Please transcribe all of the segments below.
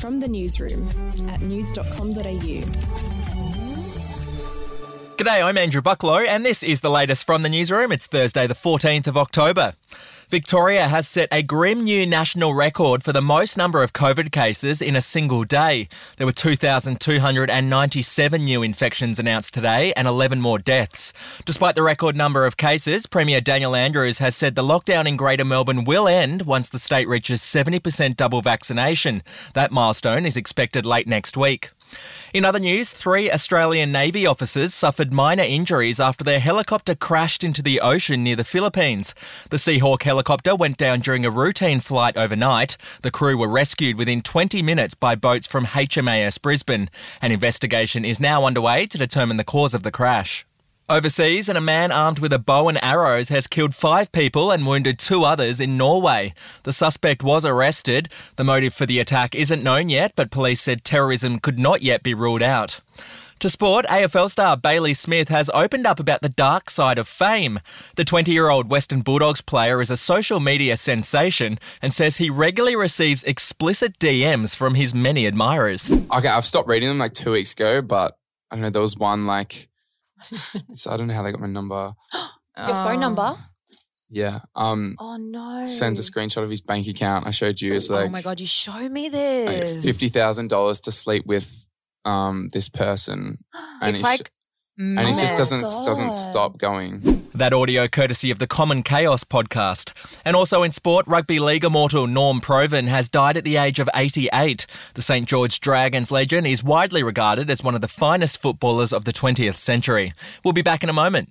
From the newsroom at news.com.au. G'day, I'm Andrew Bucklow, and this is the latest from the newsroom. It's Thursday, the 14th of October. Victoria has set a grim new national record for the most number of COVID cases in a single day. There were 2,297 new infections announced today and 11 more deaths. Despite the record number of cases, Premier Daniel Andrews has said the lockdown in Greater Melbourne will end once the state reaches 70% double vaccination. That milestone is expected late next week. In other news, three Australian Navy officers suffered minor injuries after their helicopter crashed into the ocean near the Philippines. The Seahawk helicopter went down during a routine flight overnight. The crew were rescued within 20 minutes by boats from HMAS Brisbane. An investigation is now underway to determine the cause of the crash. Overseas, and a man armed with a bow and arrows has killed five people and wounded two others in Norway. The suspect was arrested. The motive for the attack isn't known yet, but police said terrorism could not yet be ruled out. To sport, AFL star Bailey Smith has opened up about the dark side of fame. The 20 year old Western Bulldogs player is a social media sensation and says he regularly receives explicit DMs from his many admirers. Okay, I've stopped reading them like two weeks ago, but I don't know, there was one like, so I don't know how they got my number. Your phone number? Yeah. Um, Oh no. sends a screenshot of his bank account. I showed you. It's like oh my god, you show me like this. fifty thousand dollars to sleep with um this person, and It's sh- like and it just doesn't God. doesn't stop going. That audio courtesy of the Common Chaos podcast. And also in sport, rugby league immortal Norm Provan has died at the age of 88. The St George Dragons legend is widely regarded as one of the finest footballers of the 20th century. We'll be back in a moment.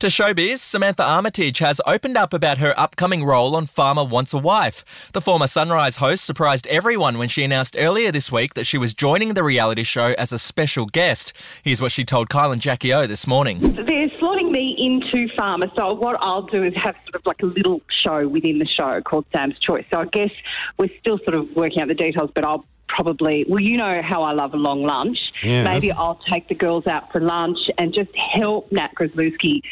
To showbiz, Samantha Armytage has opened up about her upcoming role on Farmer Wants a Wife. The former Sunrise host surprised everyone when she announced earlier this week that she was joining the reality show as a special guest. Here's what she told Kyle and Jackie O this morning. They're slotting me into Farmer, so what I'll do is have sort of like a little show within the show called Sam's Choice. So I guess we're still sort of working out the details, but I'll probably, well, you know how I love a long lunch. Maybe I'll take the girls out for lunch and just help Nat Gruzlewski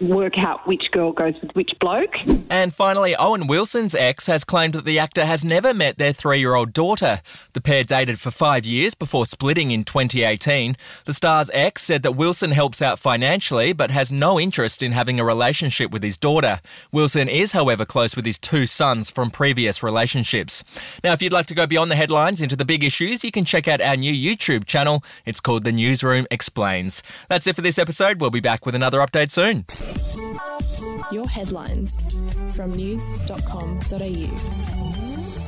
work out which girl goes with which bloke. And finally, Owen Wilson's ex has claimed that the actor has never met their three year old daughter. The pair dated for five years before splitting in 2018. The star's ex said that Wilson helps out financially but has no interest in having a relationship with his daughter. Wilson is, however, close with his two sons from previous relationships. Now, if you'd like to go beyond the headlines into the big issues, you can check out our new YouTube channel. It's called The Newsroom Explains. That's it for this episode. We'll be back with another update soon. Your headlines from news.com.au.